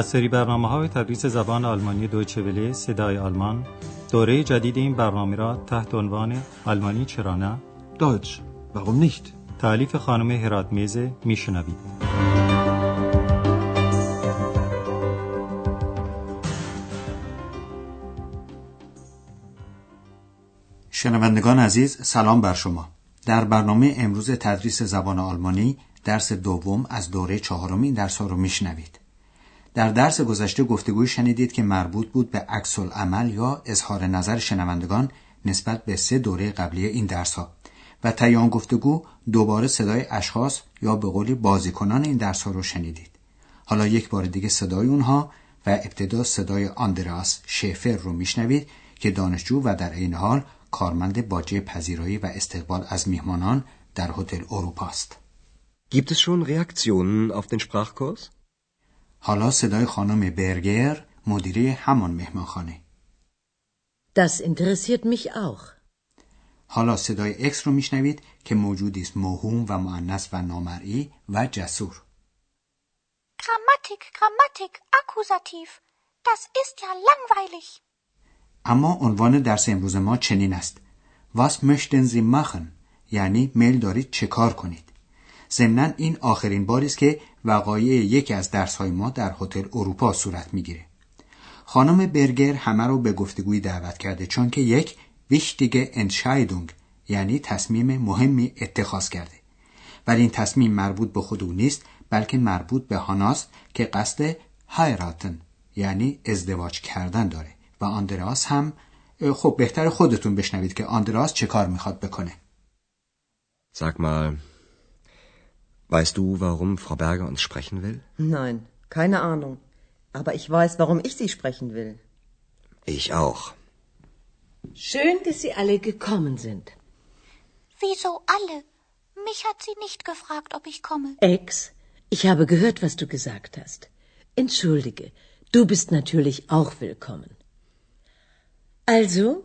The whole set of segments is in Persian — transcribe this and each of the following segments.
از سری برنامه های تدریس زبان آلمانی دویچه وله صدای آلمان دوره جدید این برنامه را تحت عنوان آلمانی چرا نه Deutsch. Warum nicht? تعلیف خانم هرات میزه میشنوید شنوندگان عزیز سلام بر شما در برنامه امروز تدریس زبان آلمانی درس دوم از دوره چهارم این درس ها رو میشنوید در درس گذشته گفتگوی شنیدید که مربوط بود به عکس عمل یا اظهار نظر شنوندگان نسبت به سه دوره قبلی این درس ها و طی آن گفتگو دوباره صدای اشخاص یا به قولی بازیکنان این درس ها رو شنیدید حالا یک بار دیگه صدای اونها و ابتدا صدای آندراس شیفر رو میشنوید که دانشجو و در این حال کارمند باجه پذیرایی و استقبال از میهمانان در هتل اروپا است. Gibt es schon Reaktionen auf den Sprachkurs? حالا صدای خانم برگر مدیره همان مهمانخانه. Das interessiert mich auch. حالا صدای اکس رو میشنوید که موجودی است موهوم و مؤنث و نامرئی و جسور. Grammatik, Grammatik, Akkusativ. Das ist ja langweilig. اما عنوان درس امروز ما چنین است. Was möchten Sie machen؟ یعنی میل دارید چه کار کنید؟ ضمنا این آخرین باری است که وقایع یکی از درسهای ما در هتل اروپا صورت می‌گیره. خانم برگر همه رو به گفتگوی دعوت کرده چون که یک wichtige Entscheidung یعنی تصمیم مهمی اتخاذ کرده. ولی این تصمیم مربوط به خود او نیست بلکه مربوط به هاناست که قصد هایراتن یعنی ازدواج کردن داره و آندراس هم خب بهتر خودتون بشنوید که آندراس چه کار می‌خواد بکنه Sag mal, weißt du, warum Frau Berger uns sprechen will? Nein, keine Ahnung. Aber ich weiß, warum ich Sie sprechen will. Ich auch. Schön, dass Sie alle gekommen sind. Wieso alle? Mich hat sie nicht gefragt, ob ich komme. Ex, ich habe gehört, was du gesagt hast. Entschuldige, du bist natürlich auch willkommen. Also,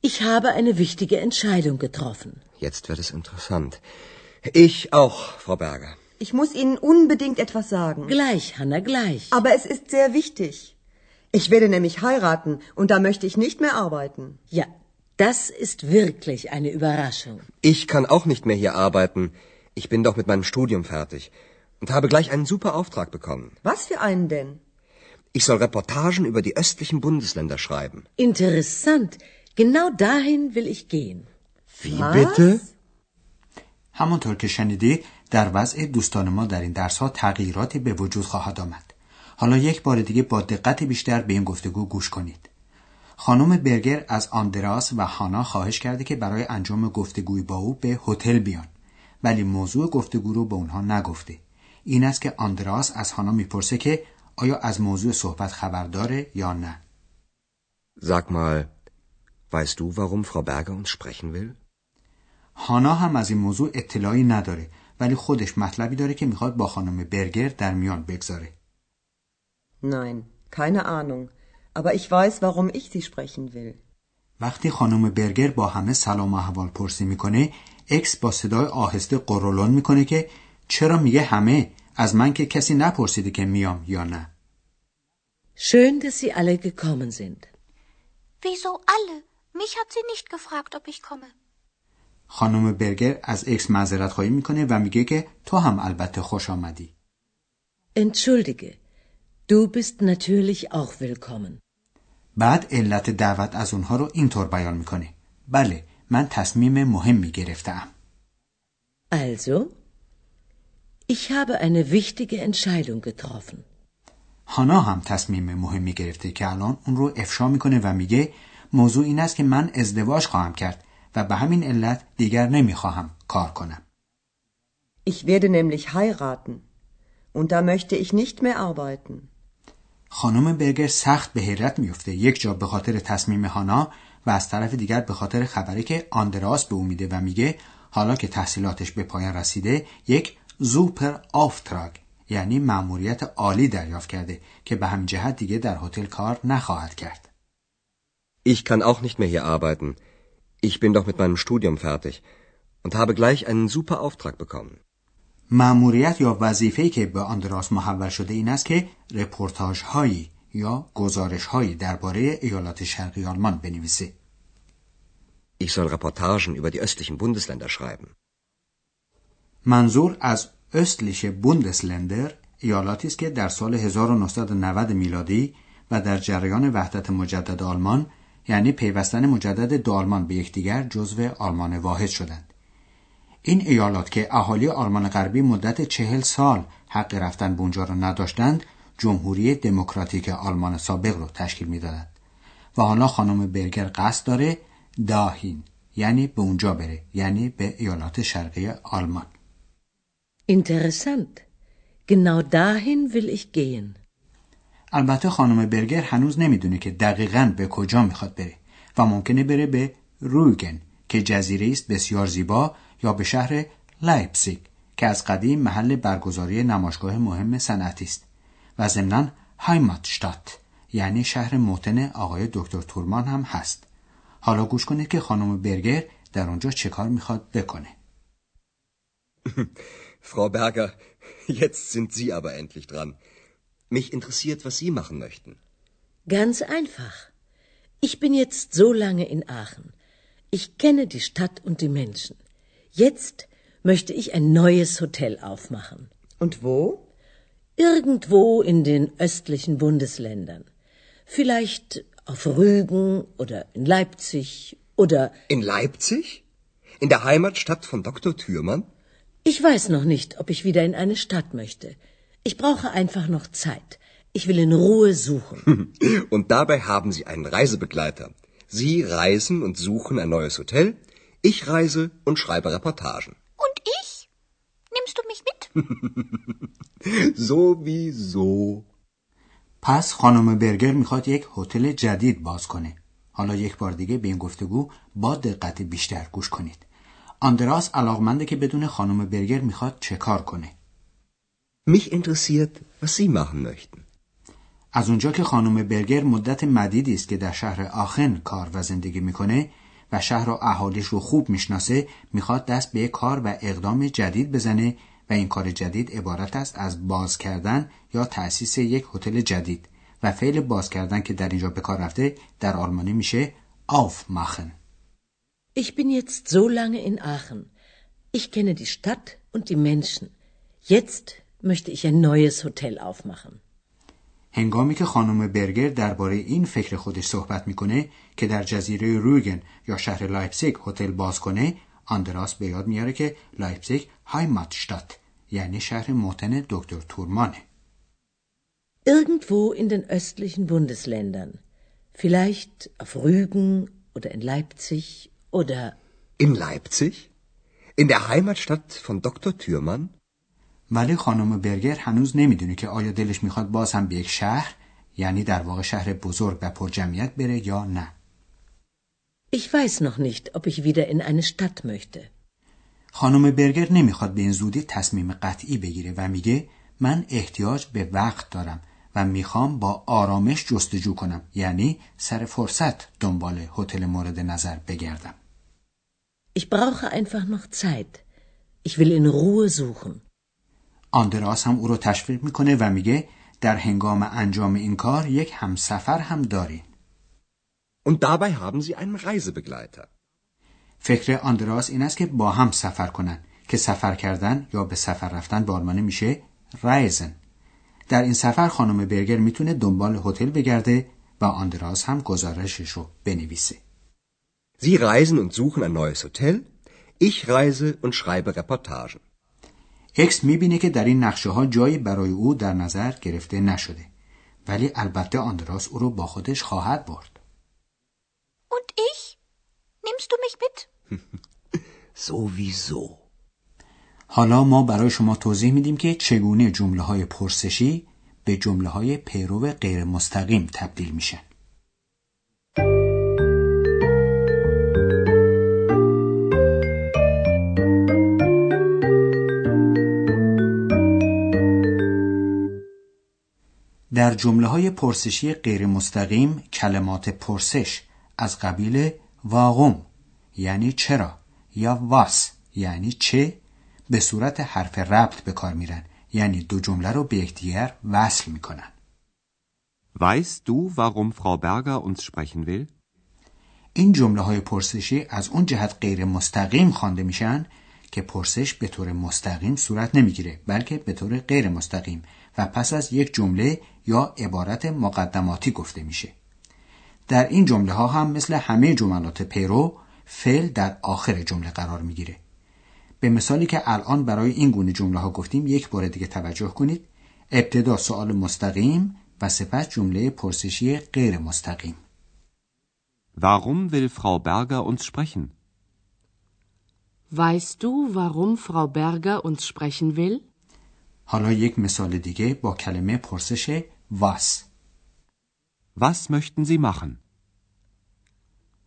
ich habe eine wichtige Entscheidung getroffen. Jetzt wird es interessant. Ich auch, Frau Berger. Ich muss Ihnen unbedingt etwas sagen. Gleich, Hanna, gleich. Aber es ist sehr wichtig. Ich werde nämlich heiraten und da möchte ich nicht mehr arbeiten. Ja, das ist wirklich eine Überraschung. Ich kann auch nicht mehr hier arbeiten. Ich bin doch mit meinem Studium fertig und habe gleich einen super Auftrag bekommen. Was für einen denn? Ich soll Reportagen über die östlichen Bundesländer schreiben. Interessant. Genau dahin will ich gehen. Wie Was? bitte? همانطور که شنیدید در وضع دوستان ما در این درس ها تغییراتی به وجود خواهد آمد. حالا یک بار دیگه با دقت بیشتر به این گفتگو گوش کنید. خانم برگر از آندراس و هانا خواهش کرده که برای انجام گفتگوی با او به هتل بیان. ولی موضوع گفتگو رو به اونها نگفته. این است که آندراس از هانا می‌پرسه که آیا از موضوع صحبت خبر داره یا نه. Sag mal, weißt du, warum Frau Berger uns sprechen will? هانا هم از این موضوع اطلاعی نداره ولی خودش مطلبی داره که می‌خواد با خانم برگر در میان بگذاره Nein, keine Ahnung. Aber ich weiß, warum ich Sie sprechen will. وقتی خانم برگر با همه سلام و احوال پرسی می‌کنه اکس با صدای آهسته غرولند می‌کنه که چرا میگه همه از من که کسی نپرسیده که میام یا نه Schön, dass Sie alle gekommen sind. Wieso alle? Mich hat sie nicht gefragt, ob ich komme. خانم برگر از اکس معذرت خواهی می‌کنه و میگه که تو هم البته خوش آمدی. Entschuldige, du bist natürlich auch willkommen. بعد علت دعوت از اونها رو اینطور بیان می‌کنه. بله من تصمیم مهمی گرفتم Also, ich habe eine wichtige Entscheidung getroffen. هانا هم تصمیم مهمی گرفته که الان اون رو افشا می‌کنه و میگه موضوع این است که من ازدواج خواهم کرد. و به همین علت دیگر نمی‌خواهم کار کنم Ich werde nämlich heiraten. Und da möchte ich nicht mehr arbeiten. خانم برگر سخت به حیرت میفته یک جا به خاطر تصمیم هانا و از طرف دیگر به خاطر خبری که آندراس به او میده و میگه حالا که تحصیلاتش به پایان رسیده یک زوپر آفتراگ یعنی مأموریت عالی دریافت کرده که به همین جهت دیگه در هتل کار نخواهد کرد Ich kann auch nicht mehr hier arbeiten. Ich bin doch mit meinem Studium fertig und habe gleich einen super Auftrag bekommen. مأموریت یا وظیفه‌ای که به آندراس محول شده این است که رپورتاژ هایی یا گزارش هایی درباره ایالات شرقی آلمان بنویسه. Ich soll Reportagen über die östlichen Bundesländer schreiben. منظور از östliche Bundesländer ایالاتی است که در سال 1990 میلادی و در جریان وحدت مجدد آلمان یعنی پیوستن مجدد دو آلمان به یکدیگر جزو آلمان واحد شدند. این ایالات که اهالی آلمان غربی مدت چهل سال حق رفتن به اونجا را نداشتند جمهوری دموکراتیک آلمان سابق رو تشکیل می‌دادند و حالا خانم برگر قصد داره داهین یعنی به اونجا بره یعنی به ایالات شرقی آلمان Interessant. Genau dahin will ich gehen. البته خانم برگر هنوز نمی‌دونه که دقیقا به کجا می‌خواد بره و ممکنه بره به روگن که جزیره است بسیار زیبا یا به شهر لایپزیگ که از قدیم محل برگزاری نمایشگاه مهم صنعتی است و ضمنا هایماتشتات یعنی شهر موتن آقای دکتر تورمان هم هست حالا گوش کنید که خانم برگر در اونجا چه کار می‌خواد بکنه Frau Berger, jetzt sind Sie aber endlich dran. Mich interessiert, was Sie machen möchten. Ganz einfach. Ich bin jetzt so lange in Aachen. Ich kenne die Stadt und die Menschen. Jetzt möchte ich ein neues Hotel aufmachen. Und wo? Irgendwo in den östlichen Bundesländern. Vielleicht auf Rügen oder in Leipzig oder In Leipzig? In der Heimatstadt von Dr. Thürmann? ich weiß noch nicht, ob ich wieder in eine Stadt möchte. Ich brauche einfach noch Zeit. Ich will in Ruhe suchen. Und dabei haben Sie einen Reisebegleiter. Sie reisen und suchen ein neues Hotel. Ich reise und schreibe Reportagen. Und ich? Nimmst du mich mit? Sowieso. پس خانم برگر میخواد یک هتل جدید باز کنه حالا یک بار دیگه به این گفتگو با دقت بیشتر گوش کنید آندراس علاقمنده که بدون خانم برگر میخواد چه کار کنه Mich interessiert, was Sie machen möchten. از اونجا که خانم برگر مدت مدیدی است که در شهر آخن کار و زندگی می‌کنه و شهر و اهالیش رو خوب می‌شناسه می‌خواد دست به یک کار و اقدام جدید بزنه و این کار جدید عبارت است از باز کردن یا تأسیس یک هتل جدید و فعل باز کردن که در اینجا به کار رفته در آلمانی میشه aufmachen Ich bin jetzt so lange in Aachen. Ich kenne die Stadt und die Menschen. Jetzt möchte ich ein neues Hotel aufmachen. هنگامی که خانم برگر درباره این فکر خودش صحبت می‌کنه که در جزیره روگن یا شهر لایپزیگ هتل باز کنه آندراس به یاد میاره که لایپزیگ Heimatstadt یعنی شهر موطن دکتر تورمانه Irgendwo in den östlichen Bundesländern. Vielleicht auf Rügen oder in Leipzig oder In Leipzig? In der Heimatstadt von Dr. Thürmann? ولی خانم برگر هنوز نمی‌دونه که آیا دلش می‌خواد باز هم به یک شهر یعنی در واقع شهر بزرگ و پرجمعیت بره یا نه ich weiß noch nicht, ob ich wieder in eine Stadt möchte. خانم برگر نمی‌خواد به این زودی تصمیم قطعی بگیره و میگه من احتیاج به وقت دارم و می‌خوام با آرامش جستجو کنم یعنی سر فرصت دنبال هتل مورد نظر بگردم Ich brauche einfach noch Zeit. Ich will in Ruhe suchen. آندراس هم او رو تشویق می‌کنه و میگه در هنگام انجام این کار یک همسفر هم دارین Und dabei haben Sie einen Reisebegleiter. فکر Andreas این است که با هم سفر کنن که سفر کردن یا به سفر رفتن به آلمانی میشه رایزن در این سفر خانم برگر می‌تونه دنبال هتل بگرده و Andreas هم گزارشش رو بنویسه Sie reisen und suchen ein neues Hotel. Ich reise und schreibe Reportagen. Ex می‌بینه که در این نقشه ها جایی برای او در نظر گرفته نشده ولی البته آندراس او رو با خودش خواهد برد Und ich? Nimmst du mich mit? Sowieso. حالا ما برای شما توضیح میدیم که چگونه جمله های پرسشی به جمله های پیرو غیر مستقیم تبدیل میشن در جمله های پرسشی غیر مستقیم کلمات پرسش از قبیل واقوم یعنی چرا؟ یا واس یعنی چه؟ به صورت حرف ربط به کار میرن یعنی دو جمله رو به یکدیگر وصل می‌کنن. Weißt du, warum Frau Berger uns sprechen will? این جمله های پرسشی از اون جهت غیر مستقیم خوانده میشن که پرسش به طور مستقیم صورت نمی‌گیره بلکه به طور غیر مستقیم و پس از یک جمله یا عبارت مقدماتی گفته میشه در این جمله ها هم مثل همه جملات پیرو فعل در آخر جمله قرار می‌گیره به مثالی که الان برای این گونه جمله ها گفتیم یک بار دیگه توجه کنید ابتدا سوال مستقیم و سپس جمله پرسشی غیر مستقیم Warum will Frau Berger uns sprechen? Weißt du, warum Frau Berger uns sprechen will? حالا یک مثال دیگه با کلمه پرسش was Was möchten Sie machen?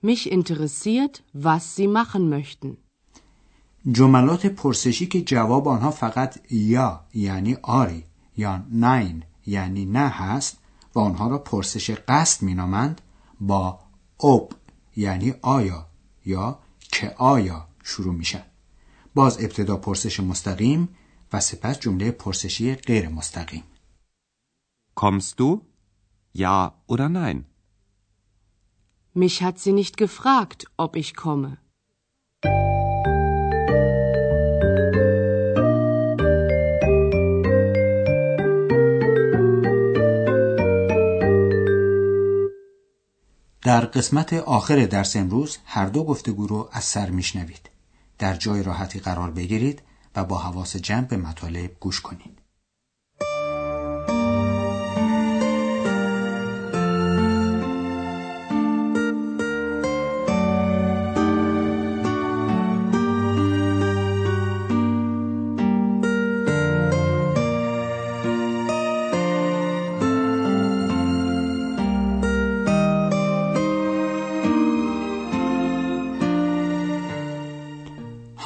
Mich interessiert, was Sie machen möchten. جملات پرسشی که جواب آنها فقط یا یعنی آری یا نین یعنی نه هست و آنها را پرسش قصد مینامند با اوب یعنی آیا یا که آیا شروع میشن باز ابتدا پرسش مستقیم و سپس جمله پرسشی غیر مستقیم Kommst du? Ja oder nein? Mich hat sie nicht gefragt, ob ich komme. در قسمت آخر درس امروز هر دو گفتگو رو از سر میشنوید در جای راحتی قرار بگیرید و با حواس جمع به مطالب گوش کنید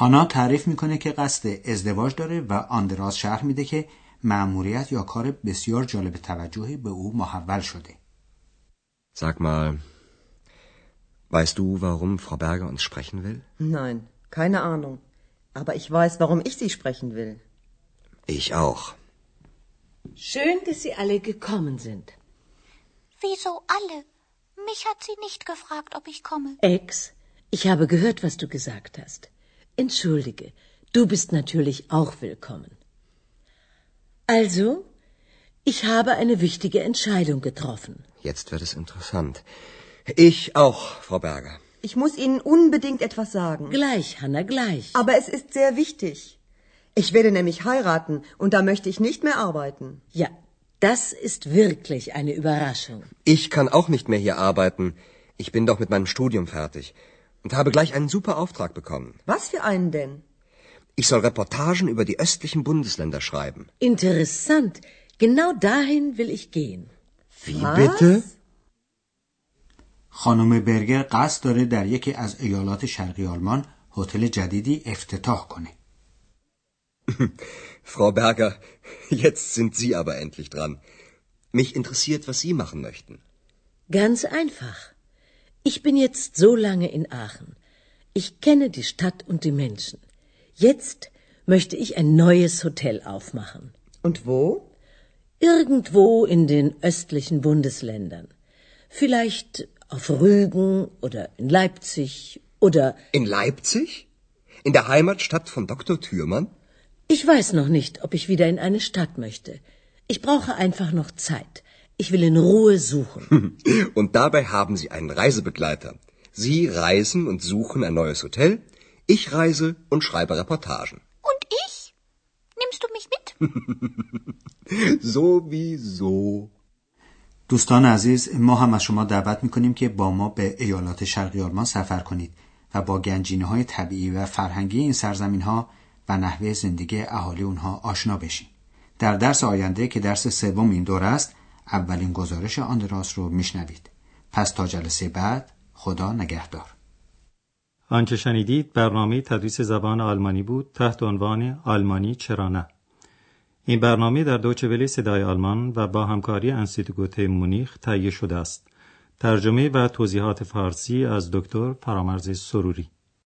هانا تعریف می‌کنه که قصد ازدواج داره و آندراس شرح میده که مأموریت یا کار بسیار جالب توجهی به او محول شده. Sag mal, weißt du, warum Frau Berger uns sprechen will? Nein, keine Ahnung. Aber ich weiß, warum ich Sie sprechen will. Ich auch. Schön, dass Sie alle gekommen sind. Wieso alle? Mich hat sie nicht gefragt, ob ich komme. Ex, ich habe gehört, was du gesagt hast. Entschuldige, du bist natürlich auch willkommen. Also, ich habe eine wichtige Entscheidung getroffen. Jetzt wird es interessant. Ich auch, Frau Berger. Ich muss Ihnen unbedingt etwas sagen. Gleich, Hanna, gleich. Aber es ist sehr wichtig. Ich werde nämlich heiraten und da möchte ich nicht mehr arbeiten. Ja, das ist wirklich eine Überraschung. Ich kann auch nicht mehr hier arbeiten. Ich bin doch mit meinem Studium fertig und habe gleich einen super Auftrag bekommen. Was für einen denn? Ich soll Reportagen über die östlichen Bundesländer schreiben. Interessant. Genau dahin will ich gehen. Wie bitte? خانم برگر قصد داره در یکی از ایالات شرقی آلمان هتل جدیدی افتتاح کنه. Frau Berger, jetzt sind Sie aber endlich dran. Mich interessiert, was Sie machen möchten. Ganz einfach. Ich bin jetzt so lange in Aachen. Ich kenne die Stadt und die Menschen. Jetzt möchte ich ein neues Hotel aufmachen. Und wo? Irgendwo in den östlichen Bundesländern. Vielleicht auf Rügen oder in Leipzig oder In Leipzig? In der Heimatstadt von Dr. Thürmann? ich weiß noch nicht, ob ich wieder in eine Stadt möchte. Ich brauche einfach noch Zeit. Ich will in Ruhe suchen. Und dabei haben Sie einen Reisebegleiter. Sie reisen und suchen ein neues Hotel. Ich reise und schreibe Reportagen. Und ich? Nimmst du mich mit? Sowieso. دوستان عزیز ما هم از شما دعوت می‌کنیم که با ما به ایالات شرقی آلمان سفر کنید و با گنجینه های طبیعی و فرهنگی این سرزمین ها و نحوه زندگی اهالی اونها آشنا بشین. در درس آینده که درس سوم این دور است اولین گزارش آندراس رو میشنوید. پس تا جلسه بعد خدا نگهدار. آنچه شنیدید برنامه تدریس زبان آلمانی بود تحت عنوان آلمانی چرا نه این برنامه در دوچه ولی صدای آلمان و با همکاری انستیتوت مونیخ تهیه شده است ترجمه و توضیحات فارسی از دکتر فرامرز سروری